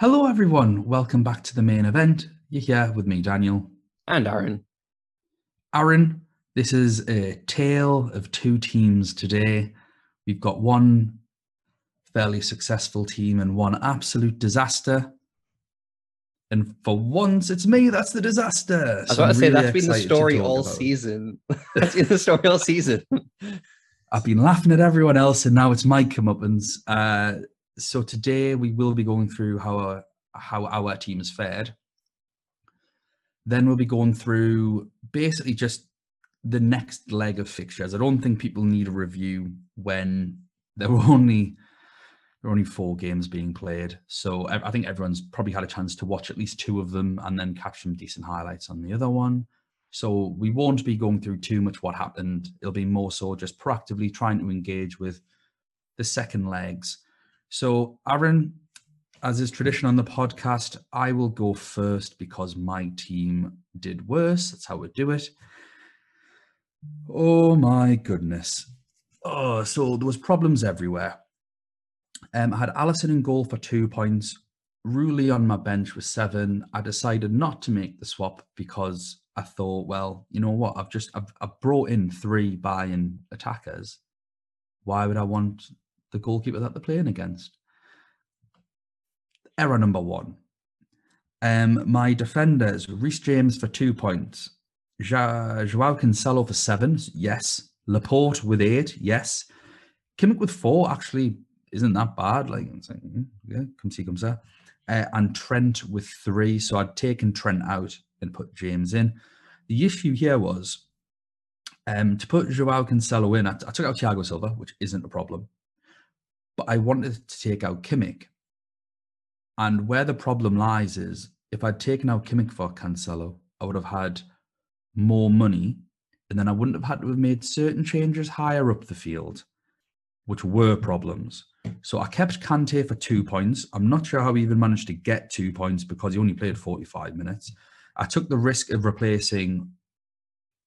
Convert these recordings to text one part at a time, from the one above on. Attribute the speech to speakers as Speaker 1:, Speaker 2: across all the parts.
Speaker 1: Hello, everyone. Welcome back to the main event. You're here with me, Daniel.
Speaker 2: And Aaron.
Speaker 1: Aaron, this is a tale of two teams today. We've got one fairly successful team and one absolute disaster. And for once, it's me that's the disaster.
Speaker 2: I was about to say that's been the story all about. season. that's been the story all season.
Speaker 1: I've been laughing at everyone else, and now it's my comeuppance. Uh, so today we will be going through how our, how our team has fared. Then we'll be going through basically just the next leg of fixtures. I don't think people need a review when there were only there were only four games being played. So I think everyone's probably had a chance to watch at least two of them and then catch some decent highlights on the other one. So we won't be going through too much what happened. It'll be more so just proactively trying to engage with the second legs. So Aaron, as is tradition on the podcast, I will go first because my team did worse. That's how we do it. Oh my goodness. Oh, so there was problems everywhere. Um, I had Alisson in goal for two points. Rulli on my bench with seven. I decided not to make the swap because I thought, well, you know what? I've just I've, I've brought in three Bayern attackers. Why would I want the goalkeeper that they're playing against? Error number one. Um, my defenders: Reece James for two points, ja- Joao Cancelo for seven. Yes. Laporte with eight. Yes. Kimmich with four. Actually, isn't that bad. Like, yeah, come see, come see. Uh, and Trent with three. So I'd taken Trent out and put James in. The issue here was um, to put Joao Cancelo in. I, I took out Thiago Silva, which isn't a problem, but I wanted to take out Kimmich. And where the problem lies is if I'd taken out Kimmich for Cancelo, I would have had more money, and then I wouldn't have had to have made certain changes higher up the field, which were problems. So I kept Kante for two points. I'm not sure how he even managed to get two points because he only played 45 minutes. I took the risk of replacing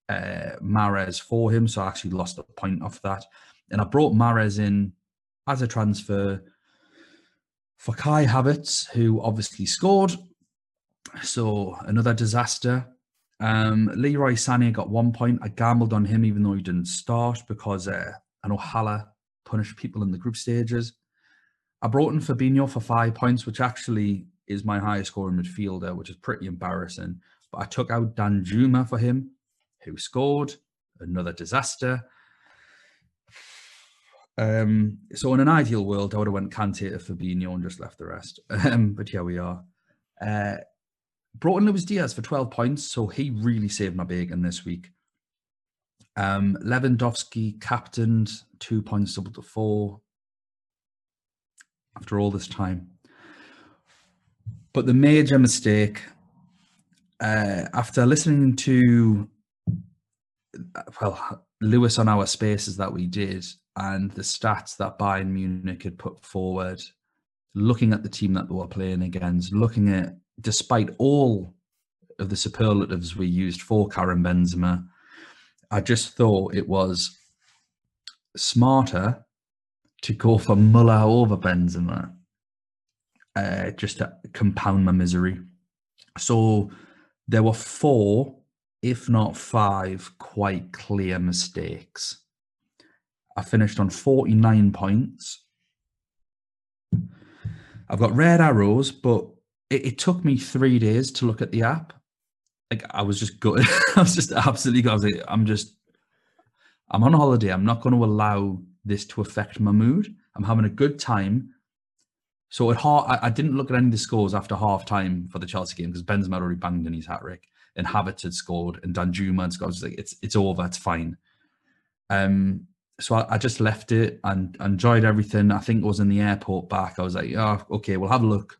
Speaker 1: uh, Mahrez for him, so I actually lost a point off that. And I brought Mahrez in as a transfer for Kai Havertz, who obviously scored. So another disaster. Um, Leroy Sané got one point. I gambled on him even though he didn't start because uh, I know Haller punish people in the group stages. I brought in Fabinho for five points, which actually is my highest scoring midfielder, which is pretty embarrassing. But I took out Danjuma for him, who scored. Another disaster. Um, so in an ideal world, I would have went Kante to Fabinho and just left the rest. Um, but here we are. Uh, brought in Luis Diaz for 12 points, so he really saved my bacon this week. Um, Lewandowski captained, two points double to four after all this time. But the major mistake, uh, after listening to, well, Lewis on our spaces that we did and the stats that Bayern Munich had put forward, looking at the team that they were playing against, looking at, despite all of the superlatives we used for Karim Benzema, I just thought it was smarter to go for Muller over Benzema, uh, just to compound my misery. So there were four, if not five, quite clear mistakes. I finished on 49 points. I've got red arrows, but it, it took me three days to look at the app like I was just good. I was just absolutely. I was like, I'm just, I'm on holiday. I'm not going to allow this to affect my mood. I'm having a good time. So at half, I, I didn't look at any of the scores after half time for the Chelsea game because Benzema already banged in his hat trick and Havertz had scored and Danjuma had scored. I was like, it's it's over. It's fine. Um, so I, I, just left it and enjoyed everything. I think it was in the airport back. I was like, oh, okay, we'll have a look.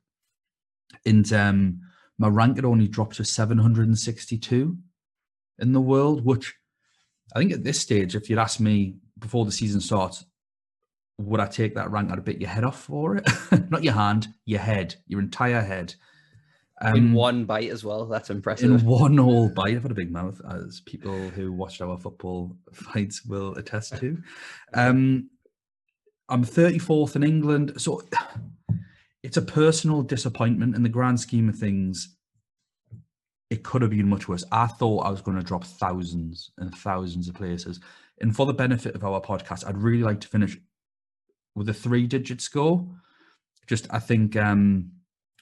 Speaker 1: And um, my rank had only dropped to 762 in the world, which I think at this stage, if you'd asked me before the season starts, would I take that rank? I'd bit your head off for it. Not your hand, your head, your entire head.
Speaker 2: Um, in one bite as well. That's impressive.
Speaker 1: In one whole bite. I've had a big mouth, as people who watched our football fights will attest to. Um, I'm 34th in England. So it's a personal disappointment in the grand scheme of things. It could have been much worse. I thought I was going to drop thousands and thousands of places. And for the benefit of our podcast, I'd really like to finish with a three-digit score. Just, I think um,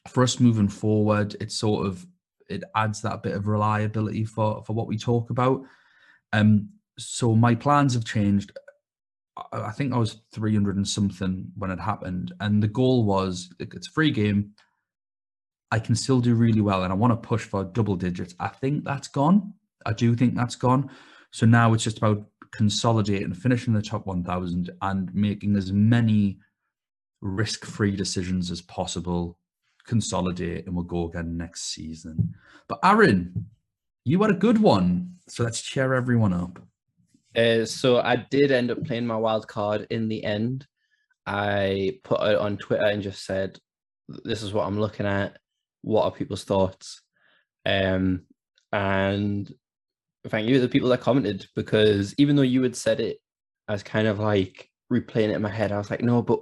Speaker 1: for us moving forward, it sort of it adds that bit of reliability for for what we talk about. Um, so my plans have changed. I think I was 300 and something when it happened. And the goal was it's a free game. I can still do really well and I want to push for double digits. I think that's gone. I do think that's gone. So now it's just about consolidating, finishing the top 1000 and making as many risk free decisions as possible, consolidate, and we'll go again next season. But Aaron, you had a good one. So let's cheer everyone up.
Speaker 2: Uh, so I did end up playing my wild card in the end. I put it on Twitter and just said, "This is what I'm looking at. What are people's thoughts?" Um, and thank you to the people that commented because even though you had said it as kind of like replaying it in my head, I was like, "No," but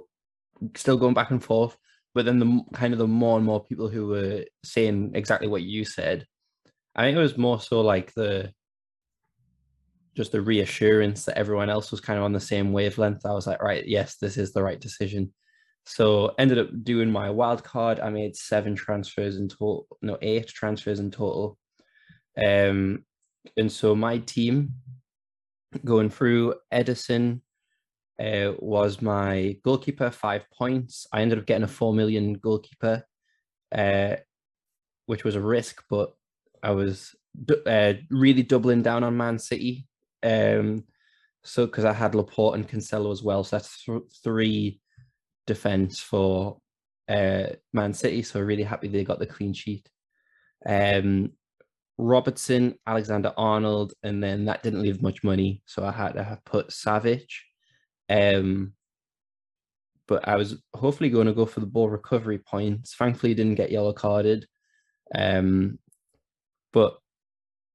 Speaker 2: still going back and forth. But then the kind of the more and more people who were saying exactly what you said, I think it was more so like the just the reassurance that everyone else was kind of on the same wavelength. I was like, right, yes, this is the right decision. So ended up doing my wild card. I made seven transfers in total, no, eight transfers in total. Um, and so my team going through Ederson uh, was my goalkeeper, five points. I ended up getting a four million goalkeeper, uh, which was a risk, but I was uh, really doubling down on Man City um, so because I had Laporte and Cancelo as well, so that's th- three defense for uh, Man City. So really happy they got the clean sheet. Um, Robertson, Alexander Arnold, and then that didn't leave much money, so I had to have put Savic. Um, but I was hopefully going to go for the ball recovery points. Thankfully, didn't get yellow carded. Um, but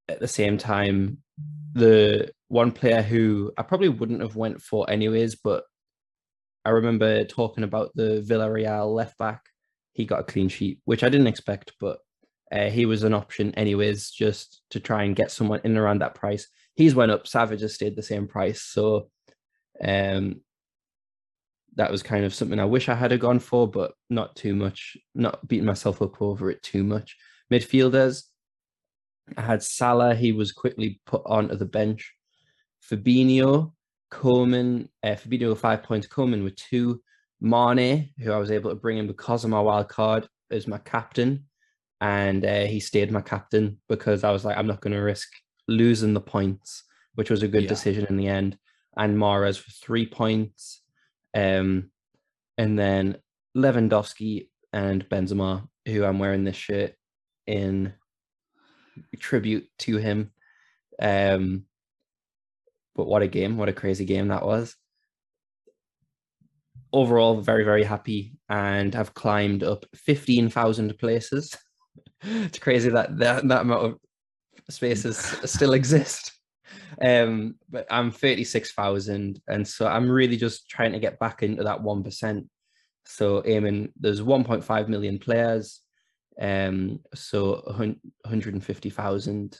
Speaker 2: at the same time, the one player who I probably wouldn't have went for anyways, but I remember talking about the Villarreal left back. He got a clean sheet, which I didn't expect, but uh, he was an option anyways, just to try and get someone in around that price. He's went up. Savic has stayed the same price, so um, that was kind of something I wish I had gone for, but not too much. Not beating myself up over it too much. Midfielders, I had Salah. He was quickly put onto the bench. Fabinho, Coman, uh, Fabinho five points, Coman with two. Mane, who I was able to bring in because of my wild card, as my captain. And uh, he stayed my captain because I was like, I'm not going to risk losing the points, which was a good yeah. decision in the end. And Mahrez for three points. Um, and then Lewandowski and Benzema, who I'm wearing this shirt in tribute to him. Um, but what a game! What a crazy game that was. Overall, very very happy, and have climbed up fifteen thousand places. it's crazy that that that amount of spaces still exist. Um, but I'm thirty six thousand, and so I'm really just trying to get back into that one percent. So aiming, there's 1.5 million players, um, so 150,000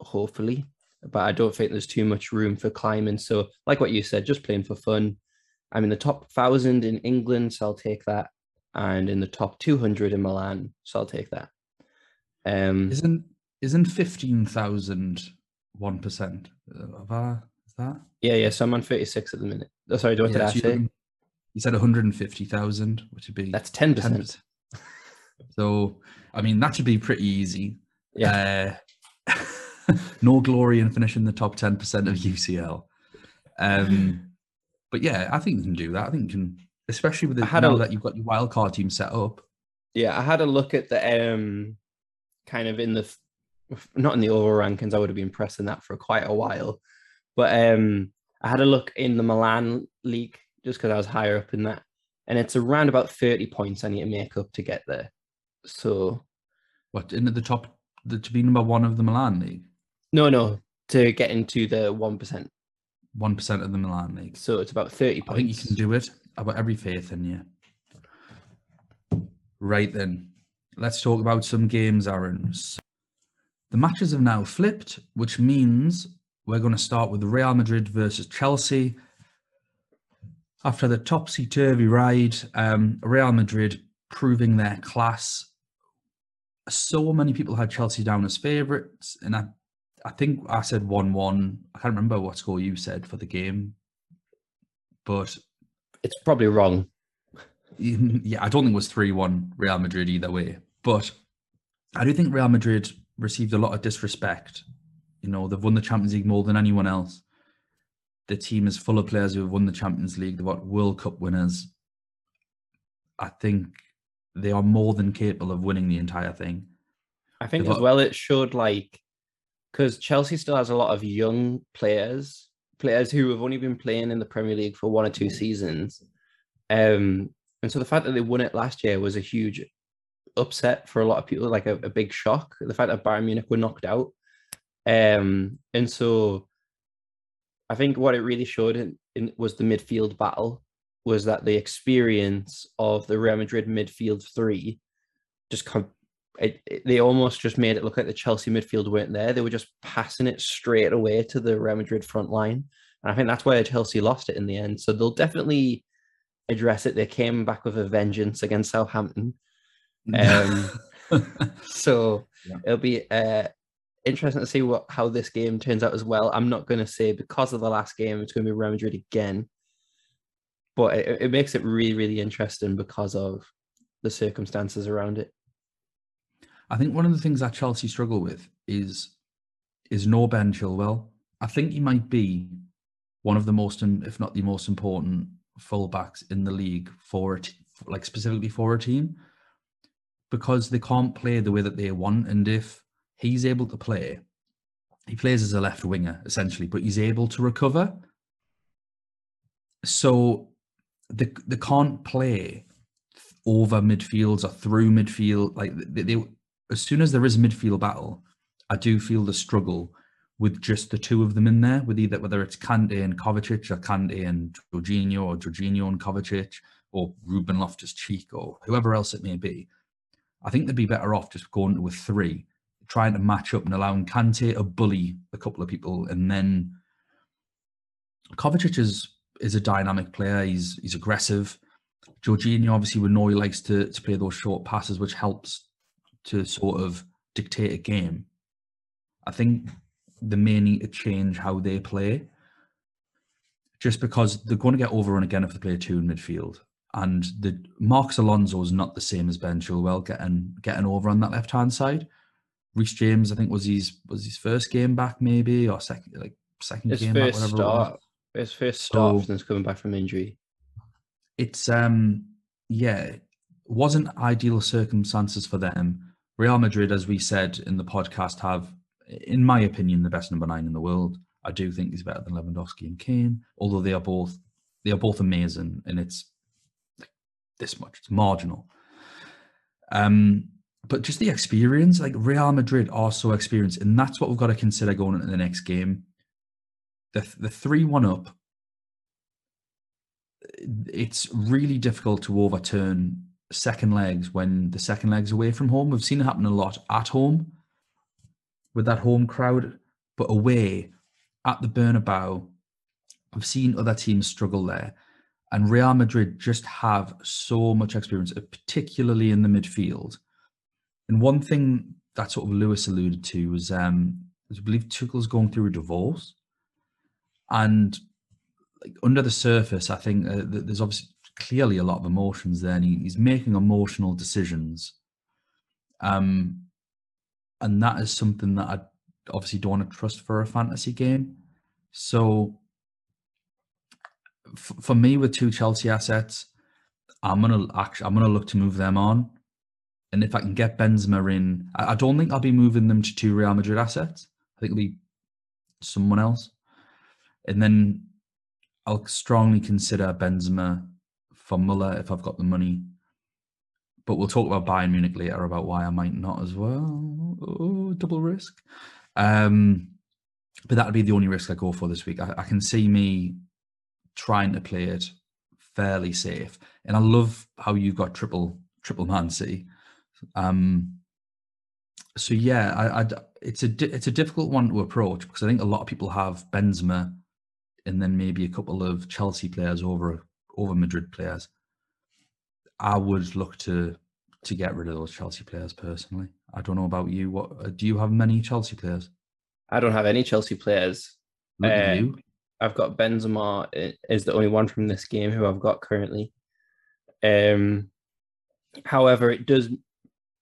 Speaker 2: hopefully but I don't think there's too much room for climbing. So, like what you said, just playing for fun. I'm in the top thousand in England, so I'll take that, and in the top 200 in Milan, so I'll take that.
Speaker 1: Um, isn't isn't fifteen thousand one percent of our is that?
Speaker 2: Yeah, yeah. So I'm on 36 at the minute. Oh, sorry, do what yeah, I say?
Speaker 1: You said 150,000, which would be
Speaker 2: that's 10 percent.
Speaker 1: So, I mean, that should be pretty easy.
Speaker 2: Yeah.
Speaker 1: Uh, no glory in finishing the top 10% of UCL. Um, but yeah, I think you can do that. I think you can, especially with the, now a, that you've got your wildcard team set up.
Speaker 2: Yeah, I had a look at the um, kind of in the, not in the overall rankings, I would have been pressing that for quite a while. But um, I had a look in the Milan league just because I was higher up in that. And it's around about 30 points I need to make up to get there. So.
Speaker 1: What, into the top, the, to be number one of the Milan league?
Speaker 2: No, no, to get into the one percent.
Speaker 1: One percent of the Milan league.
Speaker 2: So it's about thirty points.
Speaker 1: I think you can do it. I've got every faith in you. Right then, let's talk about some games, Aaron. The matches have now flipped, which means we're going to start with Real Madrid versus Chelsea. After the topsy turvy ride, um, Real Madrid proving their class. So many people had Chelsea down as favourites, and I, I think I said one-one. I can't remember what score you said for the game, but
Speaker 2: it's probably wrong.
Speaker 1: Yeah, I don't think it was three-one Real Madrid either way, but I do think Real Madrid received a lot of disrespect. You know, they've won the Champions League more than anyone else. The team is full of players who have won the Champions League. They've got World Cup winners. I think they are more than capable of winning the entire thing.
Speaker 2: I think as well it showed like because Chelsea still has a lot of young players, players who have only been playing in the Premier League for one or two seasons. Um, and so the fact that they won it last year was a huge upset for a lot of people, like a, a big shock. The fact that Bayern Munich were knocked out. Um, and so I think what it really showed in, in, was the midfield battle was that the experience of the Real Madrid midfield three just come. It, it, they almost just made it look like the Chelsea midfield weren't there. They were just passing it straight away to the Real Madrid front line. And I think that's why Chelsea lost it in the end. So they'll definitely address it. They came back with a vengeance against Southampton. Um, so yeah. it'll be uh, interesting to see what how this game turns out as well. I'm not going to say because of the last game it's going to be Real Madrid again, but it, it makes it really really interesting because of the circumstances around it.
Speaker 1: I think one of the things that Chelsea struggle with is is no Ben Chilwell. I think he might be one of the most, if not the most important fullbacks in the league for it, like specifically for a team, because they can't play the way that they want. And if he's able to play, he plays as a left winger essentially, but he's able to recover. So they they can't play over midfields or through midfield. Like they, they as soon as there is a midfield battle, I do feel the struggle with just the two of them in there, with either whether it's Kante and Kovacic or Kante and Jorginho or Jorginho and Kovacic or Ruben Loftus Cheek or whoever else it may be. I think they'd be better off just going with three, trying to match up and allowing Kante to bully a couple of people, and then Kovacic is is a dynamic player. He's he's aggressive. Jorginho obviously we know he likes to, to play those short passes, which helps to sort of dictate a game. I think they may need to change how they play. Just because they're going to get overrun again if they play two in midfield. And the Marcos Alonso is not the same as Ben Chilwell getting getting over on that left hand side. Reece James, I think, was his was his first game back, maybe, or second like second
Speaker 2: his
Speaker 1: game
Speaker 2: first
Speaker 1: back,
Speaker 2: start. His first start so, since coming back from injury.
Speaker 1: It's um yeah, wasn't ideal circumstances for them. Real Madrid, as we said in the podcast, have, in my opinion, the best number nine in the world. I do think he's better than Lewandowski and Kane, although they are both they are both amazing, and it's this much. It's marginal. Um, but just the experience, like Real Madrid are so experienced, and that's what we've got to consider going into the next game. The the three one up. It's really difficult to overturn second legs when the second leg's away from home. We've seen it happen a lot at home with that home crowd, but away at the Bernabeu, I've seen other teams struggle there. And Real Madrid just have so much experience, particularly in the midfield. And one thing that sort of Lewis alluded to was, um, I believe Tuchel's going through a divorce. And like under the surface, I think uh, there's obviously clearly a lot of emotions there, and he, he's making emotional decisions. Um, and that is something that I obviously don't want to trust for a fantasy game. So for me, with two Chelsea assets, I'm gonna actually I'm gonna look to move them on, and if I can get Benzema in, I, I don't think I'll be moving them to two Real Madrid assets. I think it'll be someone else, and then I'll strongly consider Benzema for Muller if I've got the money. But we'll talk about Bayern Munich later about why I might not as well. Oh, double risk. Um, but that'll be the only risk I go for this week. I, I can see me trying to play it fairly safe. And I love how you've got triple triple Man City. Um, so yeah, I, I, it's a it's a difficult one to approach because I think a lot of people have Benzema, and then maybe a couple of Chelsea players over over Madrid players. I would look to to get rid of those Chelsea players personally. I don't know about you. What do you have many Chelsea players?
Speaker 2: I don't have any Chelsea players.
Speaker 1: Look
Speaker 2: Uh,
Speaker 1: you.
Speaker 2: I've got Benzema is the only one from this game who I've got currently. Um, however, it does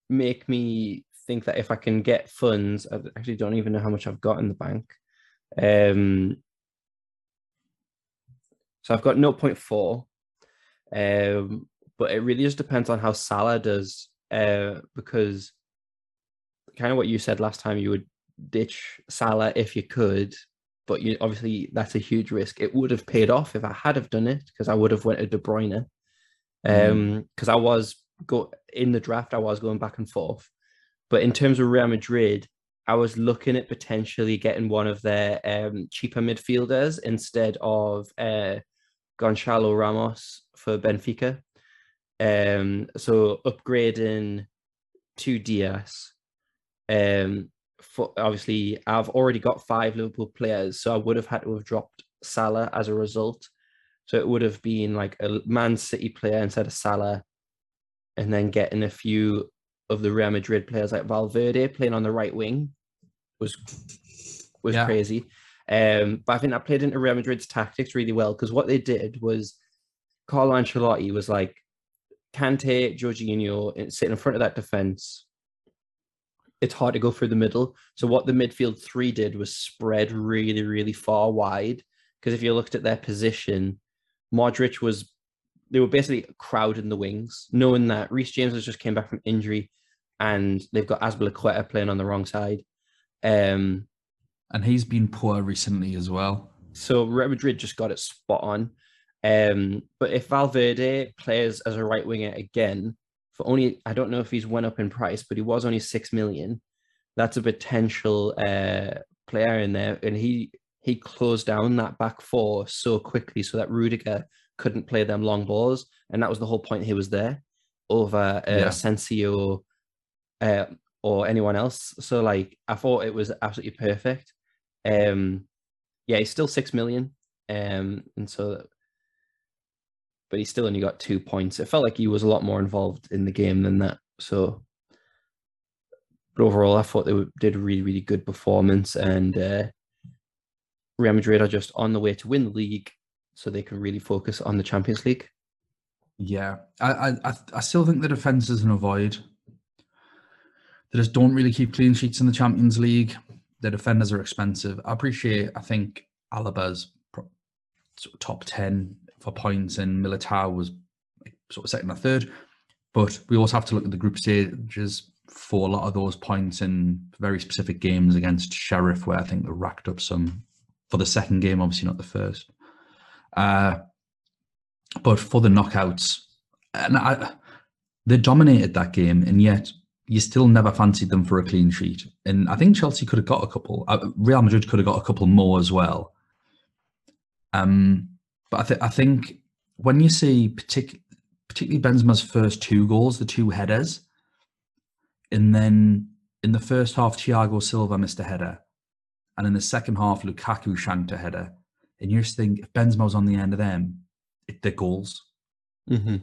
Speaker 2: make me think that if I can get funds, I actually don't even know how much I've got in the bank. Um, so I've got 0.4, um, but it really just depends on how Salah does, uh, because kind of what you said last time, you would ditch Salah if you could, but you obviously that's a huge risk. It would have paid off if I had have done it because I would have went to De Bruyne.
Speaker 1: Mm.
Speaker 2: Um, because I was go in the draft, I was going back and forth. But in terms of Real Madrid, I was looking at potentially getting one of their um cheaper midfielders instead of uh Gonçalo Ramos for Benfica. Um, so upgrading to Diaz. Um, for obviously I've already got five Liverpool players, so I would have had to have dropped Salah as a result. So it would have been like a Man City player instead of Salah, and then getting a few of the Real Madrid players like Valverde playing on the right wing was was
Speaker 1: Yeah.
Speaker 2: crazy. Um, but I think that played into Real Madrid's tactics really well because what they did was Carlo Ancelotti was like Kante, Jorginho and sitting in front of that defense. It's hard to go through the middle. So what the midfield three did was spread really, really far wide. Because if you looked at their position, Modric was they were basically crowding the wings, knowing that Reece James has just came back from injury, and they've got Azpilicueta playing on the wrong side. Um,
Speaker 1: And he's been poor recently as well.
Speaker 2: so Real Madrid just got it spot on. Um, but if Valverde plays as a right winger again, for only I don't know if he's went up in price, but he was only six million. That's a potential uh, player in there, and he he closed down that back four so quickly so that Rudiger couldn't play them long balls, and that was the whole point. He was there over uh,
Speaker 1: Yeah.
Speaker 2: Uh, or anyone else. So like I thought it was absolutely perfect. Um, yeah, he's still six million. Um, and so, but he still only got two points. It felt like he was a lot more involved in the game than that. So, but overall, I thought they did a really, really good performance, and uh, Real Madrid are just on the way to win the league, so they can really focus on the Champions League.
Speaker 1: Yeah, I, I, I, still think the defense is an avoid. They just don't really keep clean sheets in the Champions League. The defenders are expensive. I appreciate. I think Alaba's top ten for points, and Militao was sort of second or third. But we also have to look at the group stages for a lot of those points in very specific games against Sheriff, where I think they racked up some for the second game, obviously not the first. Uh, but for the knockouts, and I, they dominated that game, and yet you still never fancied them for a clean sheet. And I think Chelsea could have got a couple. Uh, Real Madrid could have got a couple more as well. Um, but I, th- I think when you see partic- particularly Benzema's first two goals, the two headers, and then in the first half, Thiago Silva missed a header, and in the second half, Lukaku shanked a header, and you just think if Benzema was on the end of them, it, they're goals
Speaker 2: Mm-hmm.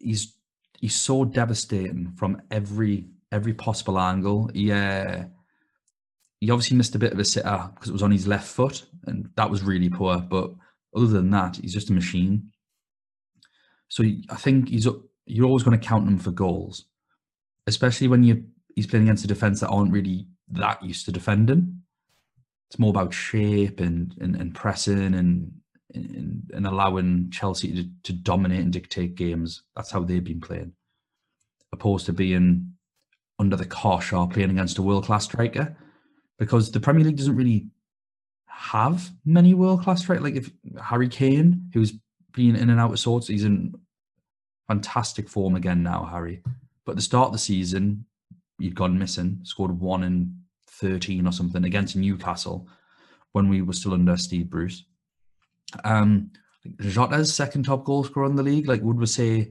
Speaker 1: he's he's so devastating from every every possible angle. Yeah, he obviously missed a bit of a sitter because it was on his left foot, and that was really poor. But other than that, he's just a machine. So I think he's you're always going to count him for goals, especially when you he's playing against a defense that aren't really that used to defending. It's more about shape and and, and pressing and and, and allowing Chelsea to, to dominate and dictate games. That's how they've been playing, opposed to being under the cosh or playing against a world class striker. Because the Premier League doesn't really have many world class strikers. Like if Harry Kane, who's been in and out of sorts, he's in fantastic form again now, Harry. But at the start of the season, he'd gone missing, scored one in 13 or something against Newcastle when we were still under Steve Bruce. Um, Jota's second top goal scorer in the league. Like, would we say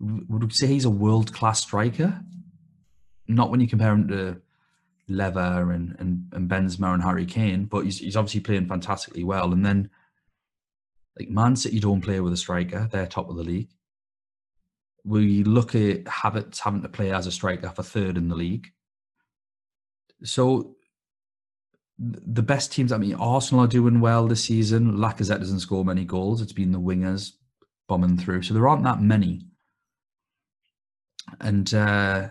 Speaker 1: would we say he's a world class striker? Not when you compare him to Lever and, and, and Benzema and Harry Kane, but he's, he's obviously playing fantastically well. And then, like Man City don't play with a striker; they're top of the league. We look at Havertz having to play as a striker for third in the league. So the best teams, I mean, Arsenal are doing well this season. Lacazette doesn't score many goals. It's been the wingers bombing through. So there aren't that many. And uh,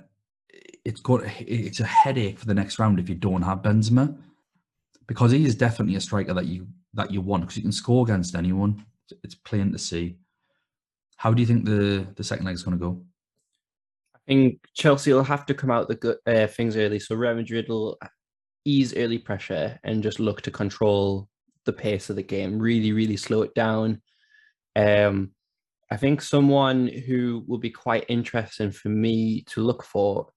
Speaker 1: it's got it's a headache for the next round if you don't have Benzema, because he is definitely a striker that you that you want because you can score against anyone. It's plain to see. How do you think the the second leg is going to go?
Speaker 2: I think Chelsea will have to come out the good uh, things early, so Real Madrid will ease early pressure and just look to control the pace of the game, really, really slow it down. Um, I think someone who will be quite interesting for me to look for,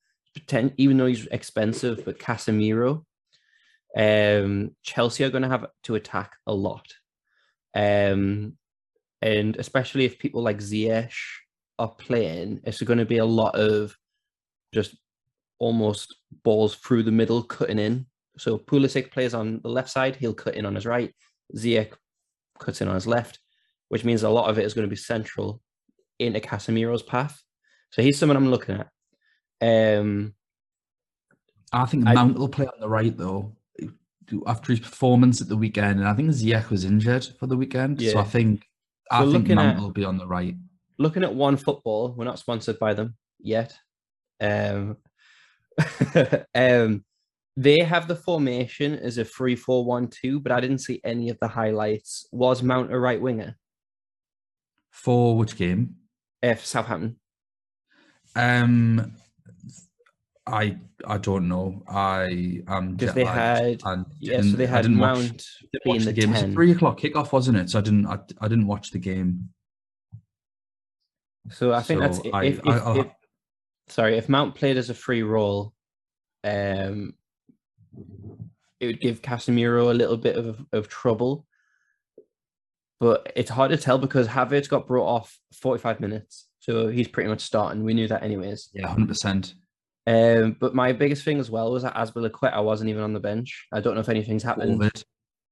Speaker 2: even though he's expensive, but Casemiro. Um, Chelsea are going to have to attack a lot, um, and especially if people like Ziyech are playing, it's going to be a lot of just almost balls through the middle, cutting in. So Pulisic plays on the left side, he'll cut in on his right. Ziyech cuts in on his left which means a lot of it is going to be central into Casemiro's path. So he's someone I'm looking at. Um,
Speaker 1: I think Mount will play on the right though after his performance at the weekend, and I think Ziyech was injured for the weekend. Yeah. So I think I think Mount at, will be on the right.
Speaker 2: Looking at OneFootball, we're not sponsored by them yet. Um, um, they have the formation as a 3-4-1-2, but I didn't see any of the highlights. Was Mount a right winger?
Speaker 1: For which game?
Speaker 2: Uh, for Southampton.
Speaker 1: Um, I I don't know. I um
Speaker 2: because they had and yeah, so they had Mount watch, being the, the game. 10.
Speaker 1: It was three o'clock kickoff, wasn't it? So I didn't I, I didn't watch the game.
Speaker 2: So I think so that's if, I, if, I, if, sorry if Mount played as a free role, um, it would give Casemiro a little bit of of trouble but it's hard to tell because Havertz got brought off 45 minutes. So he's pretty much starting. We knew that anyways.
Speaker 1: Yeah, 100%.
Speaker 2: Um, but my biggest thing as well was that Azpilicueta. I wasn't even on the bench. I don't know if anything's happened.
Speaker 1: COVID.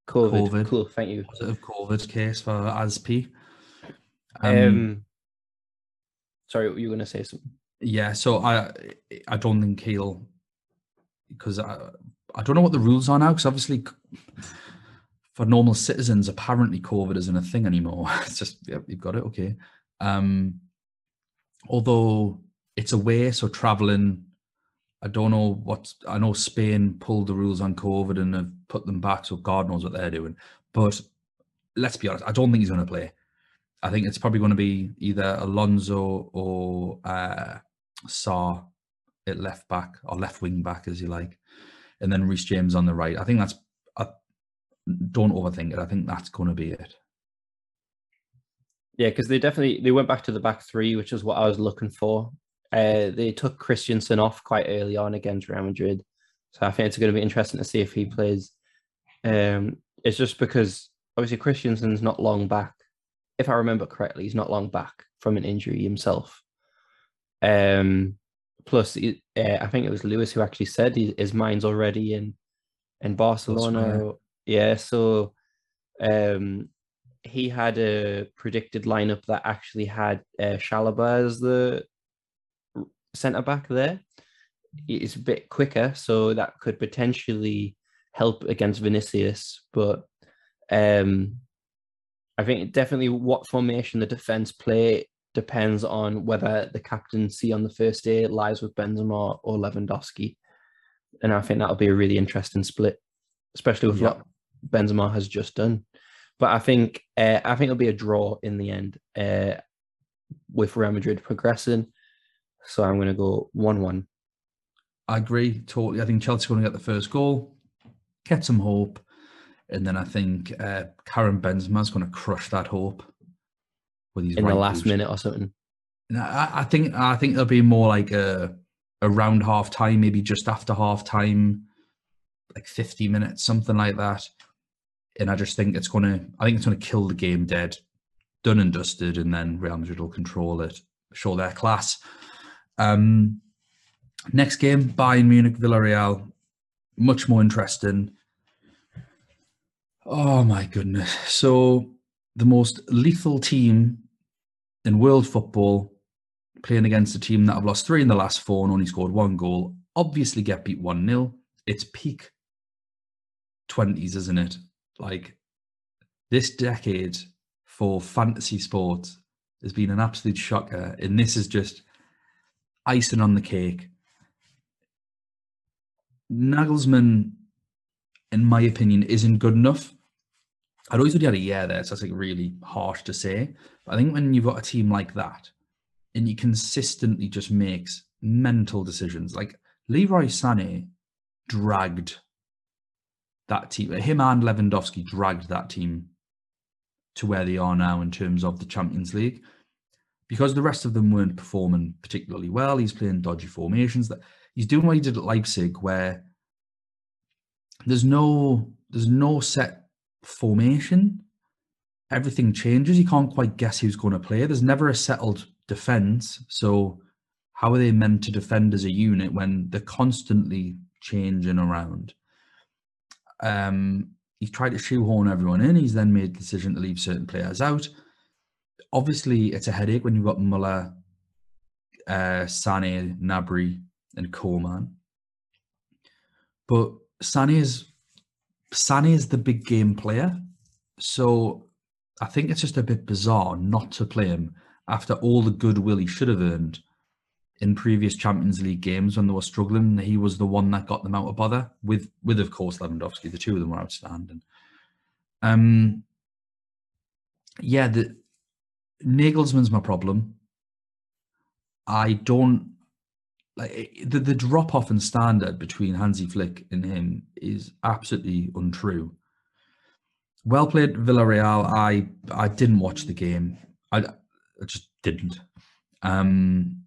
Speaker 2: COVID. COVID. Cool, thank you.
Speaker 1: Positive COVID case for Asp.
Speaker 2: Um, um, sorry, you were going to say something?
Speaker 1: Yeah, so I I don't think he'll because I, I don't know what the rules are now because obviously for normal citizens, apparently COVID isn't a thing anymore. It's just yeah, you've got it, okay. Um, although it's away, so traveling. I don't know what I know. Spain pulled the rules on COVID and have put them back, so God knows what they're doing. But let's be honest, I don't think he's going to play. I think it's probably going to be either Alonso or uh, Sarr at left back or left wing back, as you like, and then Reece James on the right. I think that's don't overthink it. I think that's going to be it.
Speaker 2: Yeah, because they definitely they went back to the back three, which is what I was looking for. Uh, they took Christensen off quite early on against Real Madrid, so I think it's going to be interesting to see if he plays. Um, it's just because obviously Christensen's not long back. If I remember correctly, he's not long back from an injury himself. Um, plus, uh, I think it was Lewis who actually said he, his mind's already in in Barcelona yeah, so um, he had a predicted lineup that actually had uh, Chalobah as the centre back there. It's a bit quicker, so that could potentially help against Vinicius. But um, I think definitely what formation the defense play depends on whether the captaincy on the first day lies with Benzema or Lewandowski. And I think that'll be a really interesting split, especially with yep. what Benzema has just done. But I think uh, I think it'll be a draw in the end uh, with Real Madrid progressing. So I'm going to go one-one.
Speaker 1: I agree totally. I think Chelsea going to get the first goal, get some hope, and then I think uh, Karim Benzema is going to crush that hope
Speaker 2: with his in right the last minute or something.
Speaker 1: I, I think I think it'll be more like a around half time, maybe just after half time, like 50 minutes, something like that and I just think it's going to. I think it's going to kill the game dead, done and dusted, and then Real Madrid will control it show their class. Um, next game, Bayern Munich, Villarreal, much more interesting. Oh my goodness! So the most lethal team in world football, playing against a team that have lost three in the last four and only scored one goal, obviously get beat one 0 It's peak twenties, isn't it? Like this decade for fantasy sports has been an absolute shocker, and this is just icing on the cake. Nagelsmann, in my opinion, isn't good enough. I'd always only had a year there, so that's like really harsh to say. But I think when you've got a team like that, and he consistently just makes mental decisions, like Leroy Sané dragged that team. Him and Lewandowski dragged that team to where they are now in terms of the Champions League. Because the rest of them weren't performing particularly well, he's playing dodgy formations. That he's doing what he did at Leipzig, where there's no there's no set formation. Everything changes. You can't quite guess who's going to play. There's never a settled defense. So how are they meant to defend as a unit when they're constantly changing around? Um, he's tried to shoehorn everyone in. He's then made the decision to leave certain players out. Obviously, it's a headache when you've got Muller, uh, Sane, Gnabry, and Coman. But Sane is Sane is the big game player, so I think it's just a bit bizarre not to play him after all the goodwill he should have earned in previous Champions League games when they were struggling. He was the one that got them out of bother with, with of course, Lewandowski. The two of them were outstanding. Um, yeah, the Nagelsmann's my problem. I don't like the, the drop off in standard between Hansi Flick and him is absolutely untrue. Well played, Villarreal. I I didn't watch the game. I, I just didn't. Um,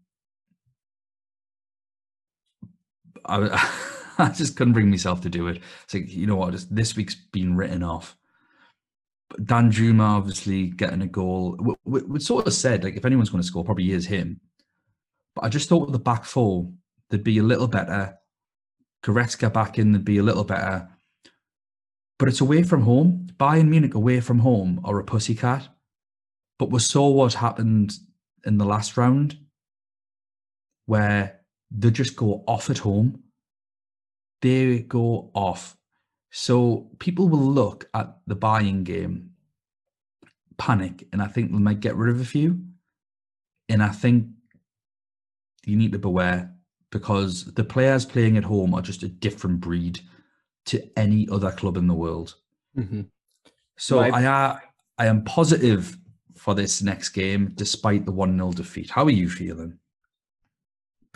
Speaker 1: I, I just couldn't bring myself to do it. It's like, you know what, just, this week's been written off. But Danjuma obviously getting a goal. We, we, we, sort of said, like, if anyone's going to score, probably is him. But I just thought with the back four, they'd be a little better. Goretzka back in, they'd be a little better. But it's away from home. Bayern Munich away from home or a pussycat. But we saw what happened in the last round where they just go off at home. They go off. So people will look at the Bayern game, panic, and I think they might get rid of a few. And I think you need to beware because the players playing at home are just a different breed to any other club in the world. Mm-hmm. So I, I, I am positive for this next game, despite the 1 0 defeat. How are you feeling?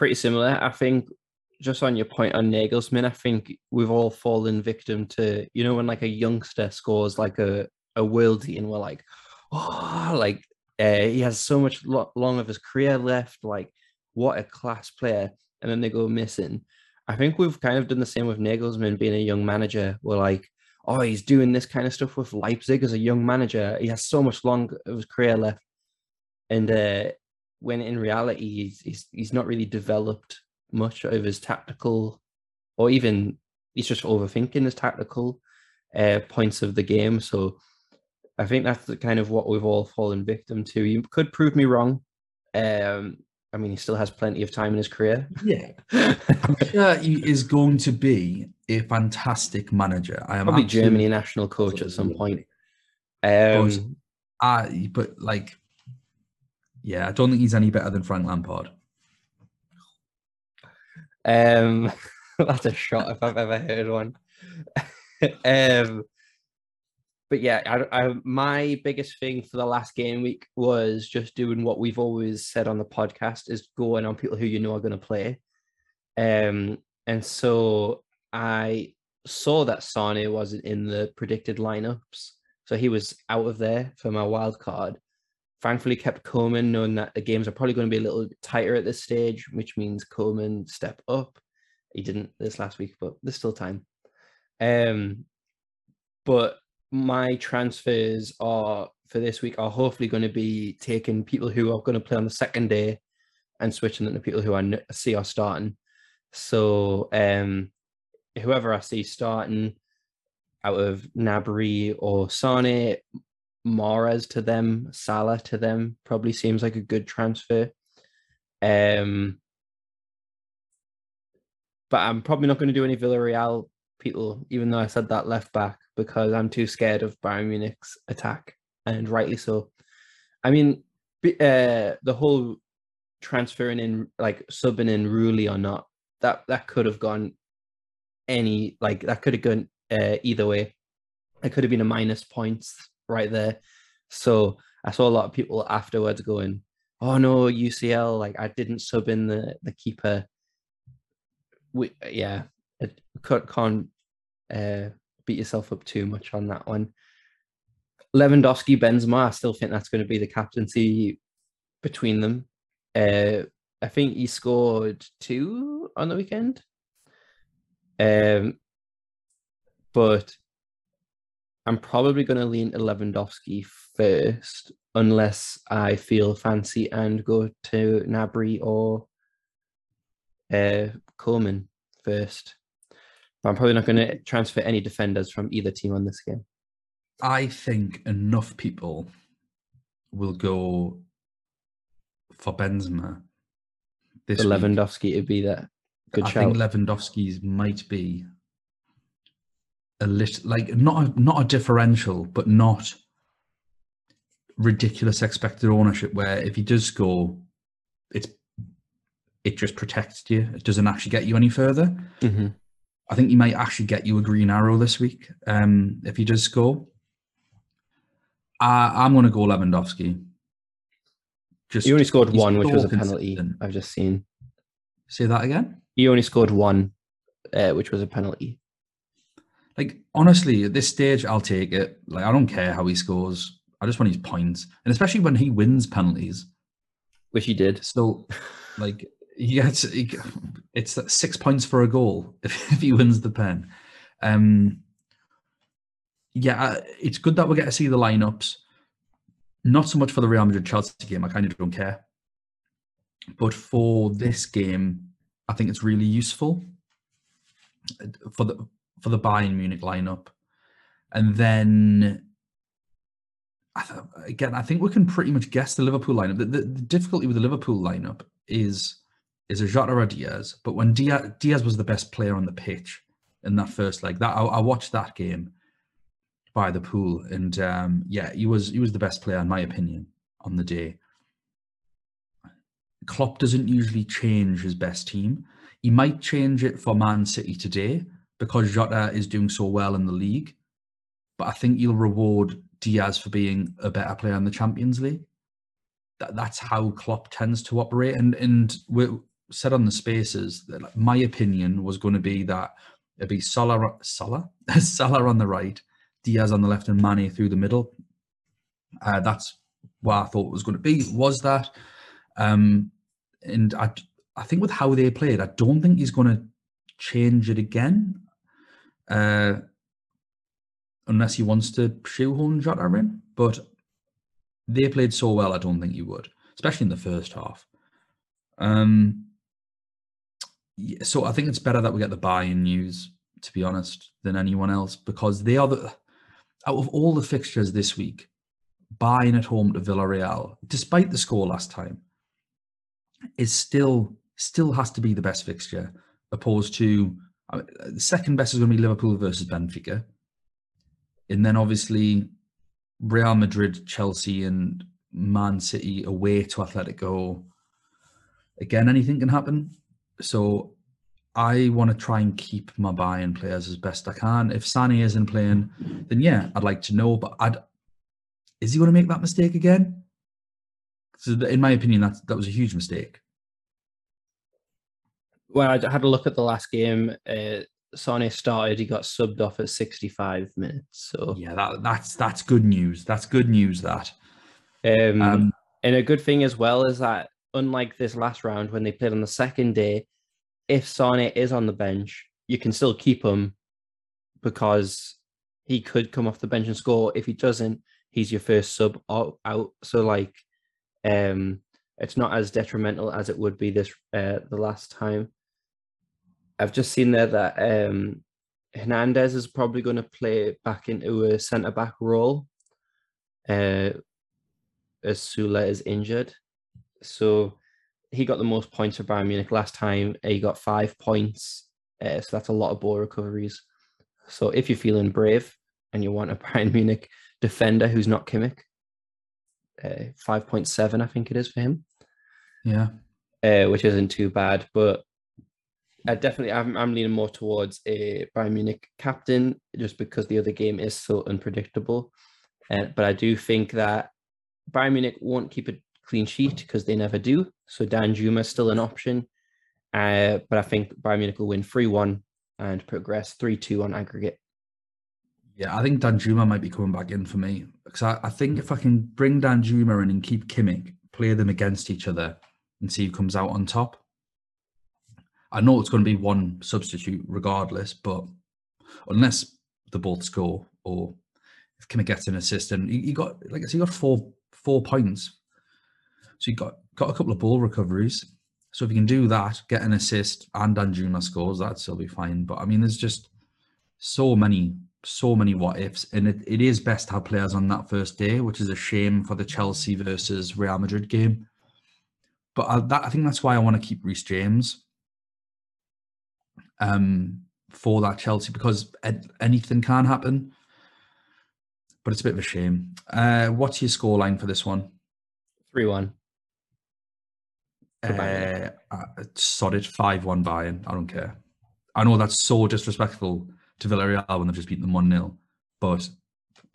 Speaker 2: pretty similar. I think just on your point on Nagelsmann, I think we've all fallen victim to you know when like a youngster scores like a a worldie and we're like, oh, like uh, he has so much lo- long of his career left. Like what a class player, and then they go missing. I think we've kind of done the same with Nagelsmann being a young manager. We're like, oh, he's doing this kind of stuff with Leipzig as a young manager. He has so much long of his career left, and uh, when in reality he's, he's he's not really developed much of his tactical or even he's just overthinking his tactical uh, points of the game. So I think that's the kind of what we've all fallen victim to. You could prove me wrong. Um, I mean, he still has plenty of time in his career.
Speaker 1: Yeah, I'm sure he is going to be a fantastic manager. I am
Speaker 2: probably Germany national coach at some point. Um,
Speaker 1: but, I, but like yeah, I don't think he's any better than Frank Lampard.
Speaker 2: Um, that's a shot if I've ever heard one. um, but yeah, I, I, my biggest thing for the last game week was just doing what we've always said on the podcast is going on people who you know are going to play. Um, and so I saw that Sane wasn't in the predicted lineups, so he was out of there for my wild card thankfully kept Coman, knowing that the games are probably going to be a little tighter at this stage, which means Coman step up. He didn't this last week, but there's still time. Um, but my transfers are for this week are hopefully going to be taking people who are going to play on the second day and switching them to people who I see are starting. So um, whoever I see starting out of Gnabry or Sane, Mahrez to them, Salah to them probably seems like a good transfer. Um, but I'm probably not going to do any Villarreal people, even though I said that left back, because I'm too scared of Bayern Munich's attack, and rightly so. I mean, uh, the whole transferring in, like subbing in Rulli or not, that that could have gone any, like that could have gone uh, either way. It could have been a minus points right there. So I saw a lot of people afterwards going, "Oh no, UCL! Like I didn't sub in the the keeper." We yeah, it can't uh, beat yourself up too much on that one. Lewandowski, Benzema, I still think that's going to be the captaincy between them. Uh, I think he scored two on the weekend. Um, but I'm probably going to lean to Lewandowski first, unless I feel fancy and go to Gnabry or uh, Coman first. But I'm probably not going to transfer any defenders from either team on this game.
Speaker 1: I think enough people will go for Benzema.
Speaker 2: This for Lewandowski would be that
Speaker 1: good I shout. think Lewandowski's might be a little like not a, not a differential, but not ridiculous expected ownership. Where if he does score, it's it just protects you. It doesn't actually get you any further.
Speaker 2: Mm-hmm.
Speaker 1: I think he might actually get you a green arrow this week um, if he does score. I, I'm going to go Lewandowski.
Speaker 2: Just he only scored one, which was a penalty. I've just seen.
Speaker 1: Say that again.
Speaker 2: He only scored one, uh, which was a penalty.
Speaker 1: Like honestly, at this stage, I'll take it. Like I don't care how he scores. I just want his points, and especially when he wins penalties,
Speaker 2: which he did.
Speaker 1: So, like he gets he, it's six points for a goal if, if he wins the pen. Um, yeah, it's good that we get to see the lineups. Not so much for the Real Madrid Chelsea game. I kind of don't care. But for this game, I think it's really useful for the for the Bayern Munich lineup. And then I again, I think we can pretty much guess the Liverpool lineup. The, the, the, difficulty with the Liverpool lineup is is a Jota or Diaz. But when Diaz, Diaz was the best player on the pitch in that first leg, that I, I watched that game by the pool, and um, yeah, he was he was the best player in my opinion on the day. Klopp doesn't usually change his best team. He might change it for Man City today because Jota is doing so well in the league. But I think you'll reward Diaz for being a better player in the Champions League. That, that's how Klopp tends to operate. And and we said on the spaces that my opinion was going to be that it'd be Salah, Salah, Salah on the right, Diaz on the left, and Mane through the middle. Uh, that's what I thought was going to be. Was that? Um, and I, I think with how they played, I don't think he's going to change it again, uh, unless he wants to shoehorn Jota in. But they played so well, I don't think he would, especially in the first half. Um, so I think it's better that we get the Bayern news, to be honest, than anyone else because they are the out of all the fixtures this week, Bayern at home to Villarreal, despite the score last time, is still still has to be the best fixture, opposed to I mean, uh, the second best is going to be Liverpool versus Benfica, and then obviously Real Madrid, Chelsea, and Man City away to Atletico. Again, anything can happen. So I want to try and keep my Bayern players as best I can. If Sane isn't playing, then yeah, I'd like to know. But I'd is he going to make that mistake again? So in my opinion, that that was a huge mistake.
Speaker 2: Well, I had a look at the last game. Uh, Sane started; he got subbed off at sixty-five minutes. So
Speaker 1: yeah, that that's that's good news. That's good news. That.
Speaker 2: Um, um, and a good thing as well is that unlike this last round when they played on the second day, if Sane is on the bench, you can still keep him because he could come off the bench and score. If he doesn't, he's your first sub out. out. So like, um, it's not as detrimental as it would be this uh, the last time. I've just seen there that um, Hernandez is probably going to play back into a centre back role uh, as Süle is injured. So he got the most points for Bayern Munich last time. He got five points. Uh, so that's a lot of ball recoveries. So if you're feeling brave and you want a Bayern Munich defender who's not Kimmich, uh, 5.7, I think it is for him.
Speaker 1: Yeah.
Speaker 2: Uh, which isn't too bad. But I definitely, I'm, I'm leaning more towards a Bayern Munich captain just because the other game is so unpredictable. Uh, but I do think that Bayern Munich won't keep a clean sheet because they never do. So Danjuma is still an option. Uh, but I think Bayern Munich will win 3 1 and progress 3 2 on aggregate.
Speaker 1: Yeah, I think Danjuma might be coming back in for me because I, I think if I can bring Danjuma in and keep Kimmich, play them against each other and see who comes out on top. I know it's going to be one substitute regardless, but unless the both score or if Kimmich gets an assist and he, he got like I said, he got four four points. So he got got a couple of ball recoveries. So if you can do that, get an assist and Danjuma scores, that'd still be fine. But I mean, there's just so many, so many what ifs, and it, it is best to have players on that first day, which is a shame for the Chelsea versus Real Madrid game. But I, that, I think that's why I want to keep Reece James um, for that Chelsea because anything can happen. But it's a bit of a shame. Uh, what's your scoreline for this one?
Speaker 2: 3 1.
Speaker 1: Uh, solid 5 1 Bayern. I don't care. I know that's so disrespectful to Villarreal when they've just beaten them 1 0, but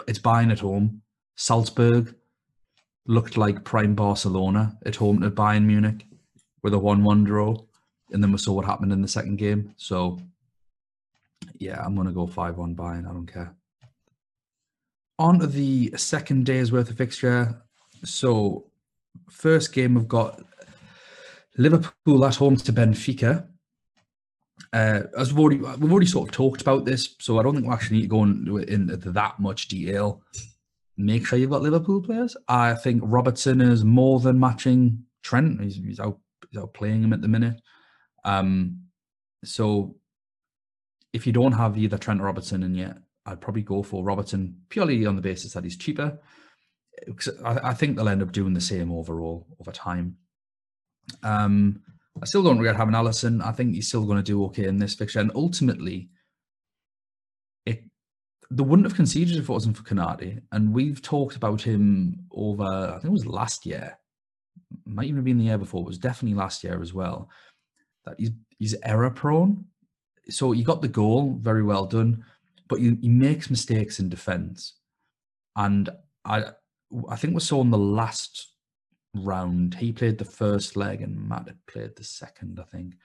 Speaker 1: it's Bayern at home. Salzburg looked like prime Barcelona at home to Bayern Munich with a 1 1 draw. And then we saw what happened in the second game. So, yeah, I'm going to go 5 1 Bayern. I don't care. On to the second day's worth of fixture. So, first game we've got Liverpool at home to Benfica. Uh, as we've already we've already sort of talked about this, so I don't think we actually need to go into, into that much detail. Make sure you've got Liverpool players. I think Robertson is more than matching Trent. He's, he's out he's out playing him at the minute. Um, so if you don't have either Trent or Robertson in yet, I'd probably go for Robertson purely on the basis that he's cheaper. I, I think they'll end up doing the same overall over time. Um, I still don't regret having Alisson. I think he's still going to do okay in this fixture. And ultimately, it they wouldn't have conceded if it wasn't for Konate. And we've talked about him over, I think it was last year. Might even have been the year before. It was definitely last year as well. That he's he's error prone. So he got the goal, very well done, but he, he makes mistakes in defence. And I I think we saw in the last round. He played the first leg and Matt had played the second, I think.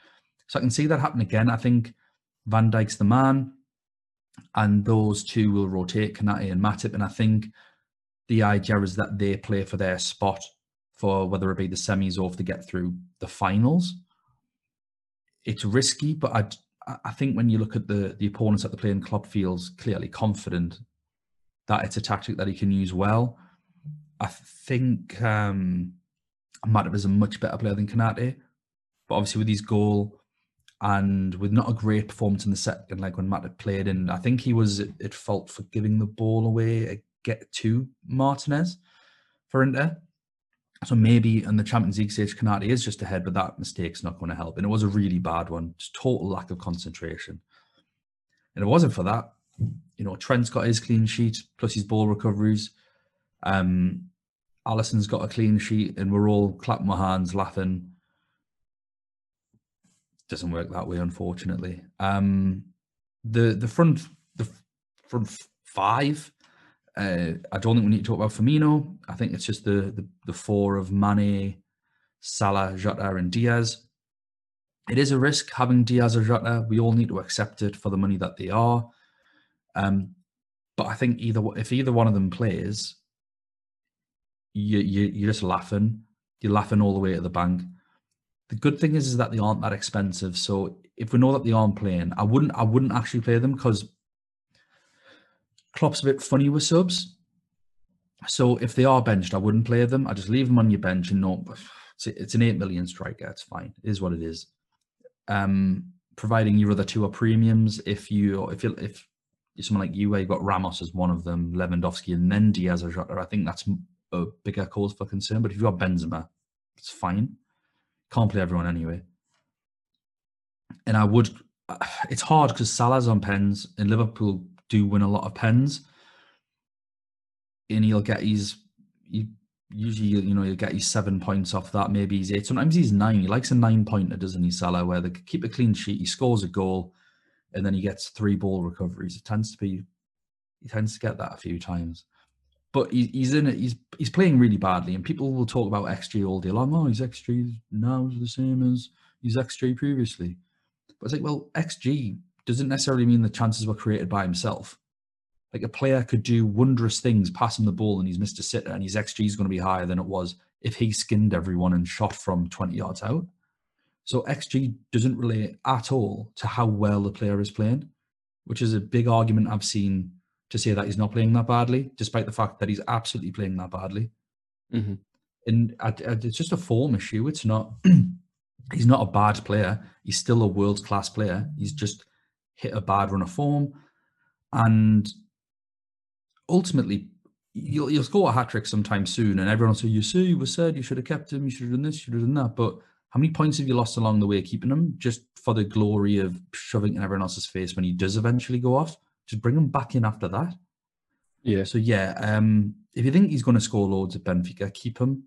Speaker 1: So I can see that happen again. I think Van Dijk's the man, and those two will rotate, Konate and Matip. And I think the idea is that they play for their spot for whether it be the semis or if they get through the finals. It's risky, but I, I think when you look at the the opponents that they play in Klopp feels clearly confident that it's a tactic that he can use well. I think um, Matip is a much better player than Konate, But obviously, with his goal and with not a great performance in the second leg when Matip played, and I think he was at fault for giving the ball away get to Martinez for Inter. So maybe in the Champions League stage, Konate is just ahead, but that mistake's not going to help. And it was a really bad one, just total lack of concentration. And it wasn't for that. You know, Trent's got his clean sheet plus his ball recoveries. Um, Alisson's got a clean sheet, and we're all clapping our hands, laughing. Doesn't work that way, unfortunately. Um, the the front the front five. Uh, I don't think we need to talk about Firmino. I think it's just the the, the four of Mane, Salah, Jota, and Diaz. It is a risk having Diaz or Jota. We all need to accept it for the money that they are. Um, but I think either if either one of them plays, you, you you're just laughing. You're laughing all the way to the bank. The good thing is, is that they aren't that expensive. So if we know that they aren't playing, I wouldn't I wouldn't actually play them because Klopp's a bit funny with subs. So if they are benched, I wouldn't play them. I just leave them on your bench and no, it's, it's an eight million striker. It's fine. It is what it is. Um, providing your other two are premiums. If you if you if someone like you, where you've got Ramos as one of them, Lewandowski, and then Diaz Jota, I think that's a bigger cause for concern. But if you've got Benzema, it's fine. Can't play everyone anyway. And I would. It's hard because Salah's on pens, and Liverpool do win a lot of pens, and he'll get his. He, usually, you know, he'll get his seven points off that. Maybe he's eight. Sometimes he's nine. He likes a nine pointer, doesn't he, Salah? Where they keep a clean sheet, he scores a goal, and then he gets three ball recoveries. It tends to be. He tends to get that a few times but he, he's in it. He's he's playing really badly, and people will talk about XG all day long. Oh, his XG now is the same as his XG previously. But it's like, well, XG doesn't necessarily mean the chances were created by himself. Like a player could do wondrous things, pass him the ball, and he's missed a sitter, and his XG is going to be higher than it was if he skinned everyone and shot from 20 yards out. So XG doesn't relate at all to how well the player is playing, which is a big argument I've seen to say that he's not playing that badly, despite the fact that he's absolutely playing that badly.
Speaker 2: Mm-hmm.
Speaker 1: And I, I, it's just a form issue. It's not. he's not a bad player. He's still a world class player. He's just hit a bad run of form, and ultimately, you'll you'll score a hat trick sometime soon, and everyone will say, "You see, you were said you should have kept him. You should have done this. You should have done that." But how many points have you lost along the way keeping him just for the glory of shoving in everyone else's face when he does eventually go off? Just bring him back in after that.
Speaker 2: Yeah.
Speaker 1: So yeah, um, if you think he's going to score loads at Benfica, keep him.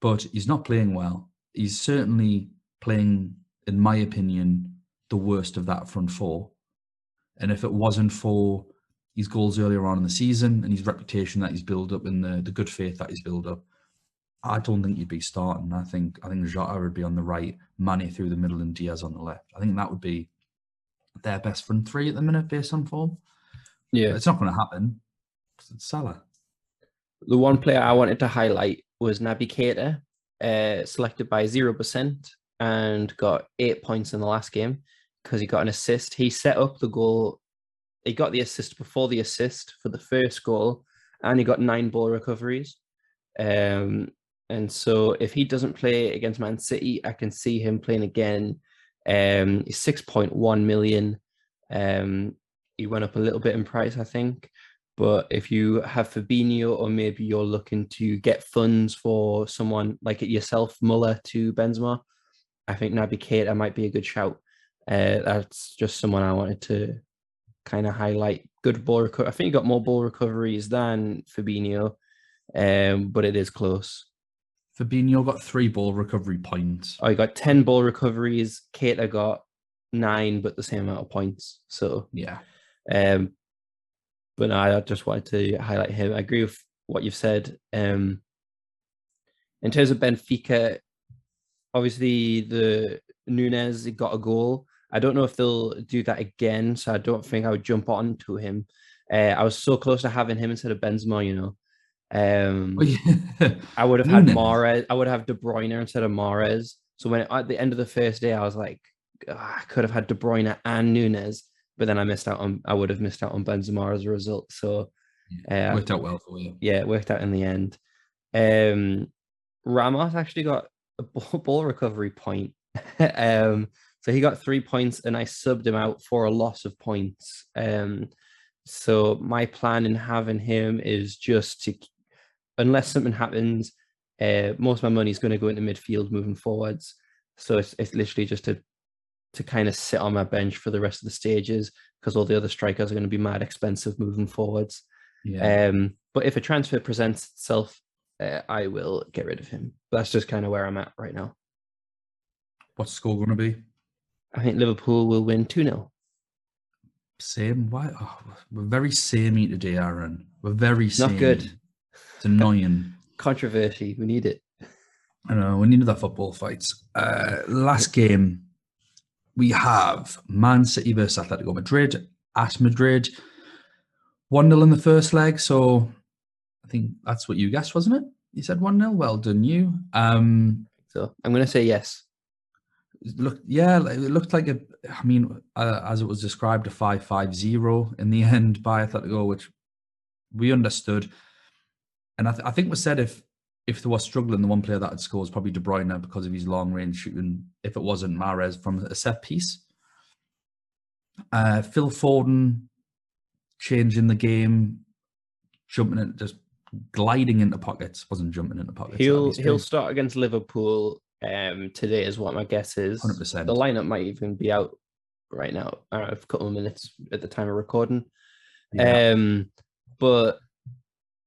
Speaker 1: But he's not playing well. He's certainly playing, in my opinion, the worst of that front four. And if it wasn't for his goals earlier on in the season and his reputation that he's built up and the, the good faith that he's built up, I don't think he'd be starting. I think I think Jota would be on the right, Mane through the middle, and Diaz on the left. I think that would be their best front three at the minute based on form.
Speaker 2: Yeah,
Speaker 1: But it's not going to happen. It's Salah.
Speaker 2: the one player I wanted to highlight was Naby Keita, uh, selected by zero percent and got eight points in the last game because he got an assist. He set up the goal. He got the assist before the assist for the first goal, and he got nine ball recoveries. Um, and so if he doesn't play against Man City, I can see him playing again. Um, he's six point one million. Um, he went up a little bit in price, I think. But if you have Fabinho, or maybe you're looking to get funds for someone like yourself, Muller to Benzema, I think Naby Keita might be a good shout. Uh, that's just someone I wanted to kind of highlight. Good ball recovery. I think he got more ball recoveries than Fabinho, um, but it is close.
Speaker 1: Fabinho got three ball recovery points.
Speaker 2: Oh, he got 10 ball recoveries. Keita got nine, but the same amount of points. So,
Speaker 1: Yeah.
Speaker 2: um, but no, I just wanted to highlight him. I agree with what you've said. Um, in terms of Benfica, obviously the Nunez got a goal. I don't know if they'll do that again, so I don't think I would jump on to him. Uh, I was so close to having him instead of Benzema, you know. Um,
Speaker 1: Oh, yeah.
Speaker 2: I would have had. Mahrez. I would have De Bruyne instead of Mahrez. So when at the end of the first day, I was like, "Ah, I could have had De Bruyne and Nunez, but then I missed out on. I would have missed out on Benzema as a result. So uh,
Speaker 1: Worked out well for you.
Speaker 2: yeah, it worked out in the end. Um, Ramos actually got a ball, ball recovery point. um, so he got three points, and I subbed him out for a loss of points. Um, so my plan in having him is just to, unless something happens, uh, most of my money is going to go into midfield moving forwards. So it's it's literally just to to kind of sit on my bench for the rest of the stages because all the other strikers are going to be mad expensive moving forwards.
Speaker 1: Yeah.
Speaker 2: Um, but if a transfer presents itself, uh, I will get rid of him. That's just kind of where I'm at right now.
Speaker 1: What's the score going to be?
Speaker 2: I think Liverpool will win 2 0.
Speaker 1: Same. Why? Oh, we're very samey today, Aaron. We're very
Speaker 2: Not good.
Speaker 1: It's annoying.
Speaker 2: Controversy. We need it.
Speaker 1: I know. We need the football fights. Uh, last game, we have Man City versus Atletico Madrid at Madrid. 1 0 in the first leg. So I think that's what you guessed, wasn't it? You said 1 0. Well done, you. Um,
Speaker 2: So I'm going to say yes.
Speaker 1: Look, yeah, it looked like a. I mean, uh, as it was described, a five-five-zero in the end by Atletico, which we understood. And I, th- I think we said if if there was struggling, the one player that had scored was probably De Bruyne because of his long range shooting. If it wasn't Mahrez from a set piece, uh, Phil Foden changing the game, jumping in, just gliding into pockets. Wasn't jumping into pockets.
Speaker 2: He'll he'll start against Liverpool um, today, is what my guess is.
Speaker 1: Hundred percent.
Speaker 2: The lineup might even be out right now. I don't know, a couple of minutes at the time of recording.
Speaker 1: Yeah.
Speaker 2: Um, but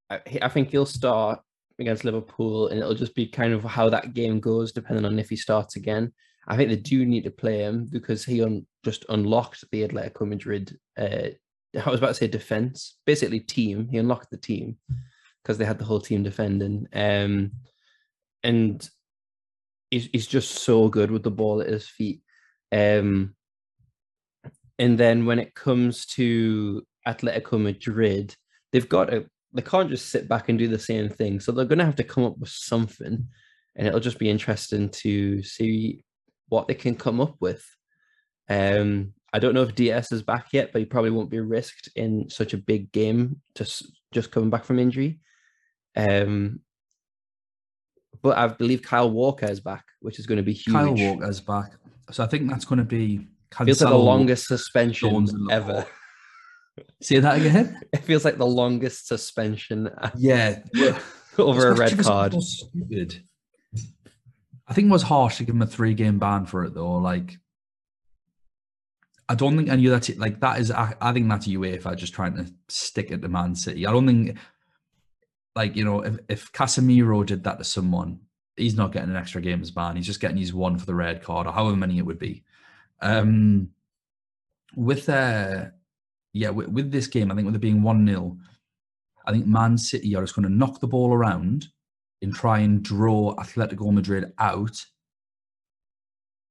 Speaker 2: I, I think he'll start against Liverpool, and it'll just be kind of how that game goes, depending on if he starts again. I think they do need to play him because he un- just unlocked the Atletico Madrid. Uh, I was about to say defense, basically team. He unlocked the team because they had the whole team defending. Um, and he's, he's just so good with the ball at his feet. Um, and then when it comes to Atletico Madrid, they've got to they can't just sit back and do the same thing. So they're going to have to come up with something, and it'll just be interesting to see what they can come up with. Um, I don't know if DS is back yet, but he probably won't be risked in such a big game just just coming back from injury. Um, but I believe Kyle Walker is back, which is going to be huge.
Speaker 1: Kyle Walker's back, so I think that's going to be.
Speaker 2: Feels like the longest suspension ever.
Speaker 1: Say that again.
Speaker 2: It feels like the longest suspension
Speaker 1: Yeah,
Speaker 2: over a red card.
Speaker 1: so Stupid. I think it was harsh to give him a three game ban for it though. Like, I don't think any of that. Like that is, I, I think that's UEFA just trying to stick it to Man City. I don't think, like you know, if if Casemiro did that to someone, he's not getting an extra games ban. He's just getting his one for the red card or however many it would be. Um, with uh, yeah, with, with this game, I think with it being one 0 I think Man City are just going to knock the ball around and try and draw Atletico Madrid out.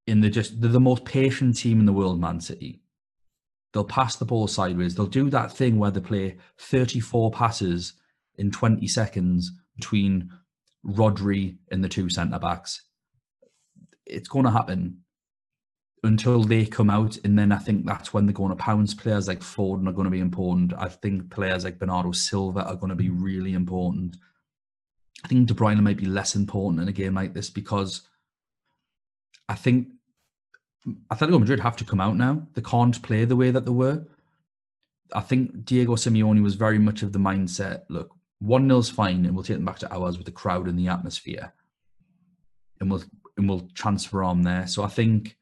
Speaker 1: In the just they're the most patient team in the world, Man City. They'll pass the ball sideways. They'll do that thing where they play 34 passes in 20 seconds between Rodri and the two centre backs. It's going to happen until they come out, and then I think that's when they're going to pounce. Players like Foden are going to be important. I think players like Bernardo Silva are going to be really important. I think De Bruyne might be less important in a game like this because I think Atletico Madrid have to come out now. They can't play the way that they were. I think Diego Simeone was very much of the mindset look, 1 0's fine, and we'll take them back to ours with the crowd and the atmosphere. And we'll and we'll transfer on there. So I think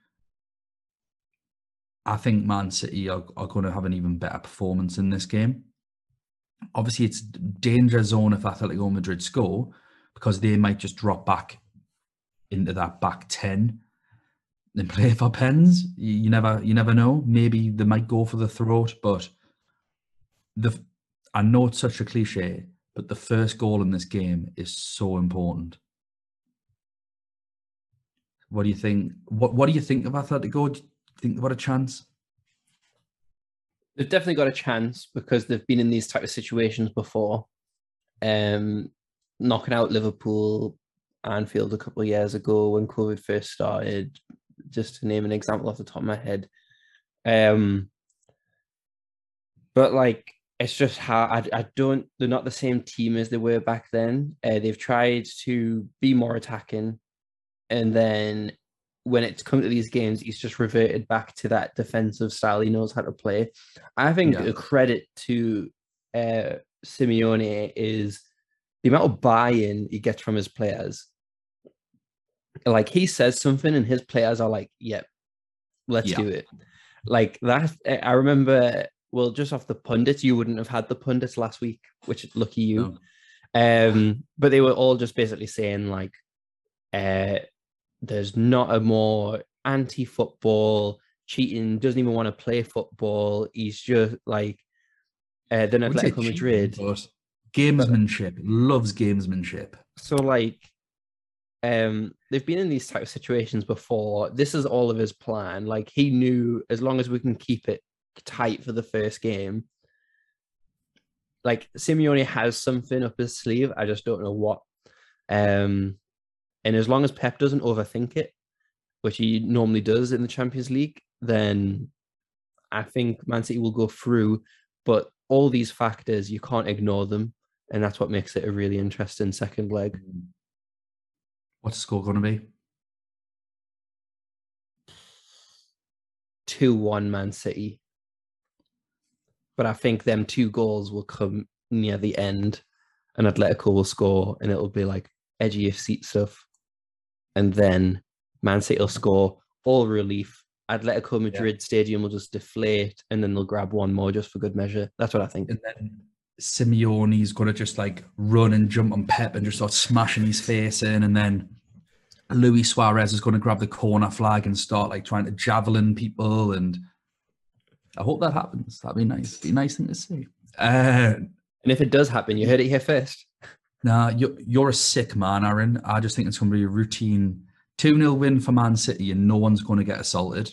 Speaker 1: I think Man City are, are going to have an even better performance in this game. Obviously, it's danger zone if Atletico Madrid score because they might just drop back into that back ten and play for pens. You, you never, you never know. Maybe they might go for the throat, but the I know it's such a cliche, but the first goal in this game is so important. What do you think? What What do you think of Atletico? Do you think got a chance?
Speaker 2: They've definitely got a chance because they've been in these type of situations before. Um, knocking out Liverpool, Anfield a couple of years ago when COVID first started, just to name an example off the top of my head. Um, but like it's just how I, I don't they're not the same team as they were back then. Uh, they've tried to be more attacking, and then when it's come to these games, he's just reverted back to that defensive style he knows how to play. I think
Speaker 1: Yeah.
Speaker 2: a credit to uh, Simeone is the amount of buy-in he gets from his players. Like he says something, and his players are like, "Yep, let's
Speaker 1: Yeah.
Speaker 2: do it." Like that. I remember. Well, just off the pundits, you wouldn't have had the pundits last week, which lucky you. Um, but they were all just basically saying like, uh, there's not a more anti-football cheating, doesn't even want to play football. He's just like uh, than
Speaker 1: I wouldn't say
Speaker 2: Atletico
Speaker 1: cheating,
Speaker 2: Madrid.
Speaker 1: gamesmanship. Loves gamesmanship.
Speaker 2: So like, um, they've been in these type of situations before. This is all of his plan. Like he knew as long as we can keep it tight for the first game. Like Simeone has something up his sleeve. I just don't know what. Um, and as long as Pep doesn't overthink it, which he normally does in the Champions League, then I think Man City will go through. But all these factors, you can't ignore them. And that's what makes it a really interesting second leg.
Speaker 1: What's the score going to be?
Speaker 2: 2 1 Man City. But I think them two goals will come near the end and Atletico will score and it'll be like edgy of seat stuff. And then Man City will score all relief. Atletico Madrid yeah. stadium will just deflate and then they'll grab one more just for good measure. That's what I think.
Speaker 1: And then Simeone's going to just like run and jump on Pep and just start smashing his face in. And then Luis Suarez is going to grab the corner flag and start like trying to javelin people. And I hope that happens. That'd be nice. Be a nice thing to see. Uh,
Speaker 2: and if it does happen, you heard it here first.
Speaker 1: Nah, you're, you're a sick man, Aaron. I just think it's going to be a routine 2 0 win for Man City and no one's going to get assaulted.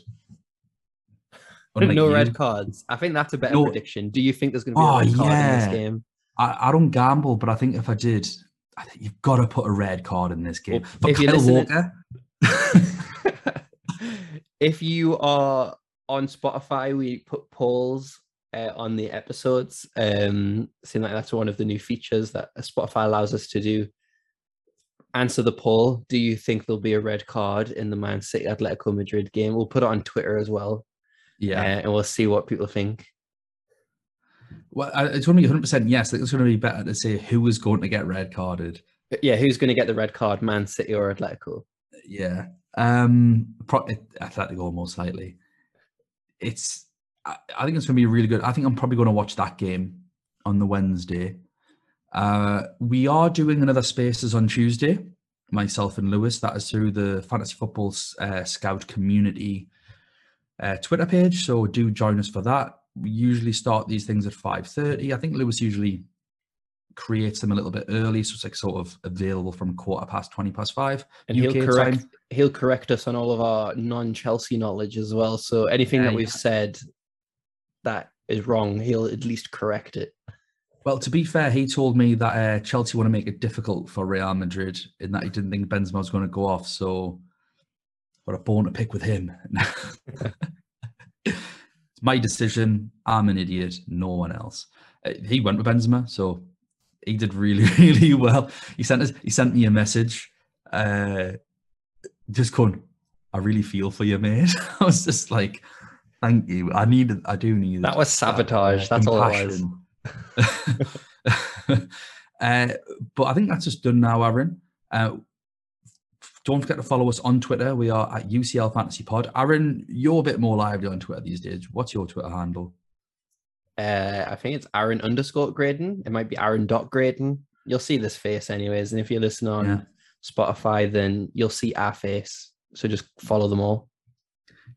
Speaker 2: Unlike no you. red cards. I think that's a better no. prediction. Do you think there's going to be oh, a red card yeah. in this game?
Speaker 1: I, I, don't gamble, but I think if I did, I think you've got to put a red card in this game. Well, if Kyle Walker.
Speaker 2: if you are on Spotify, we put polls uh, on the episodes. Um, seem like that's one of the new features that Spotify allows us to do. Answer the poll. Do you think there'll be a red card in the Man City Atletico Madrid game? We'll put it on Twitter as well. Yeah, uh, and we'll see what people think.
Speaker 1: Well, it's going to be 100 percent yes. It's going to be better to say who is going to get red carded.
Speaker 2: Yeah, who's going to get the red card? Man City or Atletico?
Speaker 1: Yeah, um, pro- Atletico most likely. It's I, think it's going to be really good. I think I'm probably going to watch that game on the Wednesday. Uh, we are doing another Spaces on Tuesday, myself and Lewis. That is through the Fantasy Football uh, Scout Community uh, Twitter page. So do join us for that. We usually start these things at 5.30. I think Lewis usually creates them a little bit early, so it's like sort of available from quarter past, 20 past five.
Speaker 2: And UK he'll correct, time. he'll correct us on all of our non-Chelsea knowledge as well. So anything yeah, that we've yeah. said that is wrong, he'll at least correct it.
Speaker 1: Well, to be fair, he told me that uh, Chelsea want to make it difficult for Real Madrid in that he didn't think Benzema was going to go off. So, what a bone to pick with him. it's my decision. I'm an idiot. No one else. Uh, he went with Benzema, so he did really, really well. He sent us. He sent me a message, uh, just going, "I really feel for you, mate." I was just like, Thank you. I needed. I do need
Speaker 2: that. Was sabotage. That, uh, that's all it
Speaker 1: was. uh, but I think that's just done now, Aaron. Uh, don't forget to follow us on Twitter. We are at UCL Fantasy Pod. Aaron, you're a bit more lively on Twitter these days. What's your Twitter handle?
Speaker 2: Uh, I think it's Aaron underscore Graydon. It might be Aaron dot Graydon. You'll see this face anyways. And if you listen on yeah. Spotify, then you'll see our face. So just follow them all.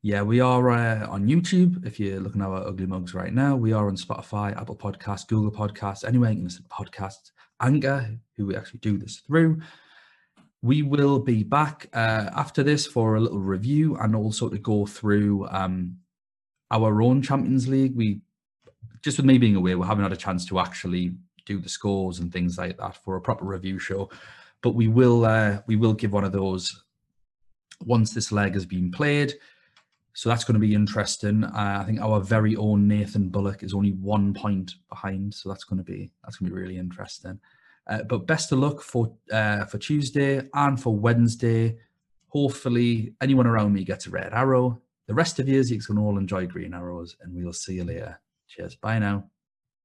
Speaker 1: Yeah, we are uh, on YouTube. If you're looking at our ugly mugs right now, we are on Spotify, Apple Podcasts, Google Podcasts, anywhere you can listen to podcasts. Anchor, who we actually do this through. We will be back uh, after this for a little review and also to go through um, our own Champions League. We just with me being away, we haven't had a chance to actually do the scores and things like that for a proper review show. But we will uh, we will give one of those once this leg has been played. So that's going to be interesting. Uh, I think our very own Nathan Bullock is only one point behind, so that's going to be that's going to be really interesting. Uh, but best of luck for uh, for Tuesday and for Wednesday. Hopefully, anyone around me gets a red arrow. The rest of you, you can all enjoy green arrows, and we'll see you later. Cheers. Bye now.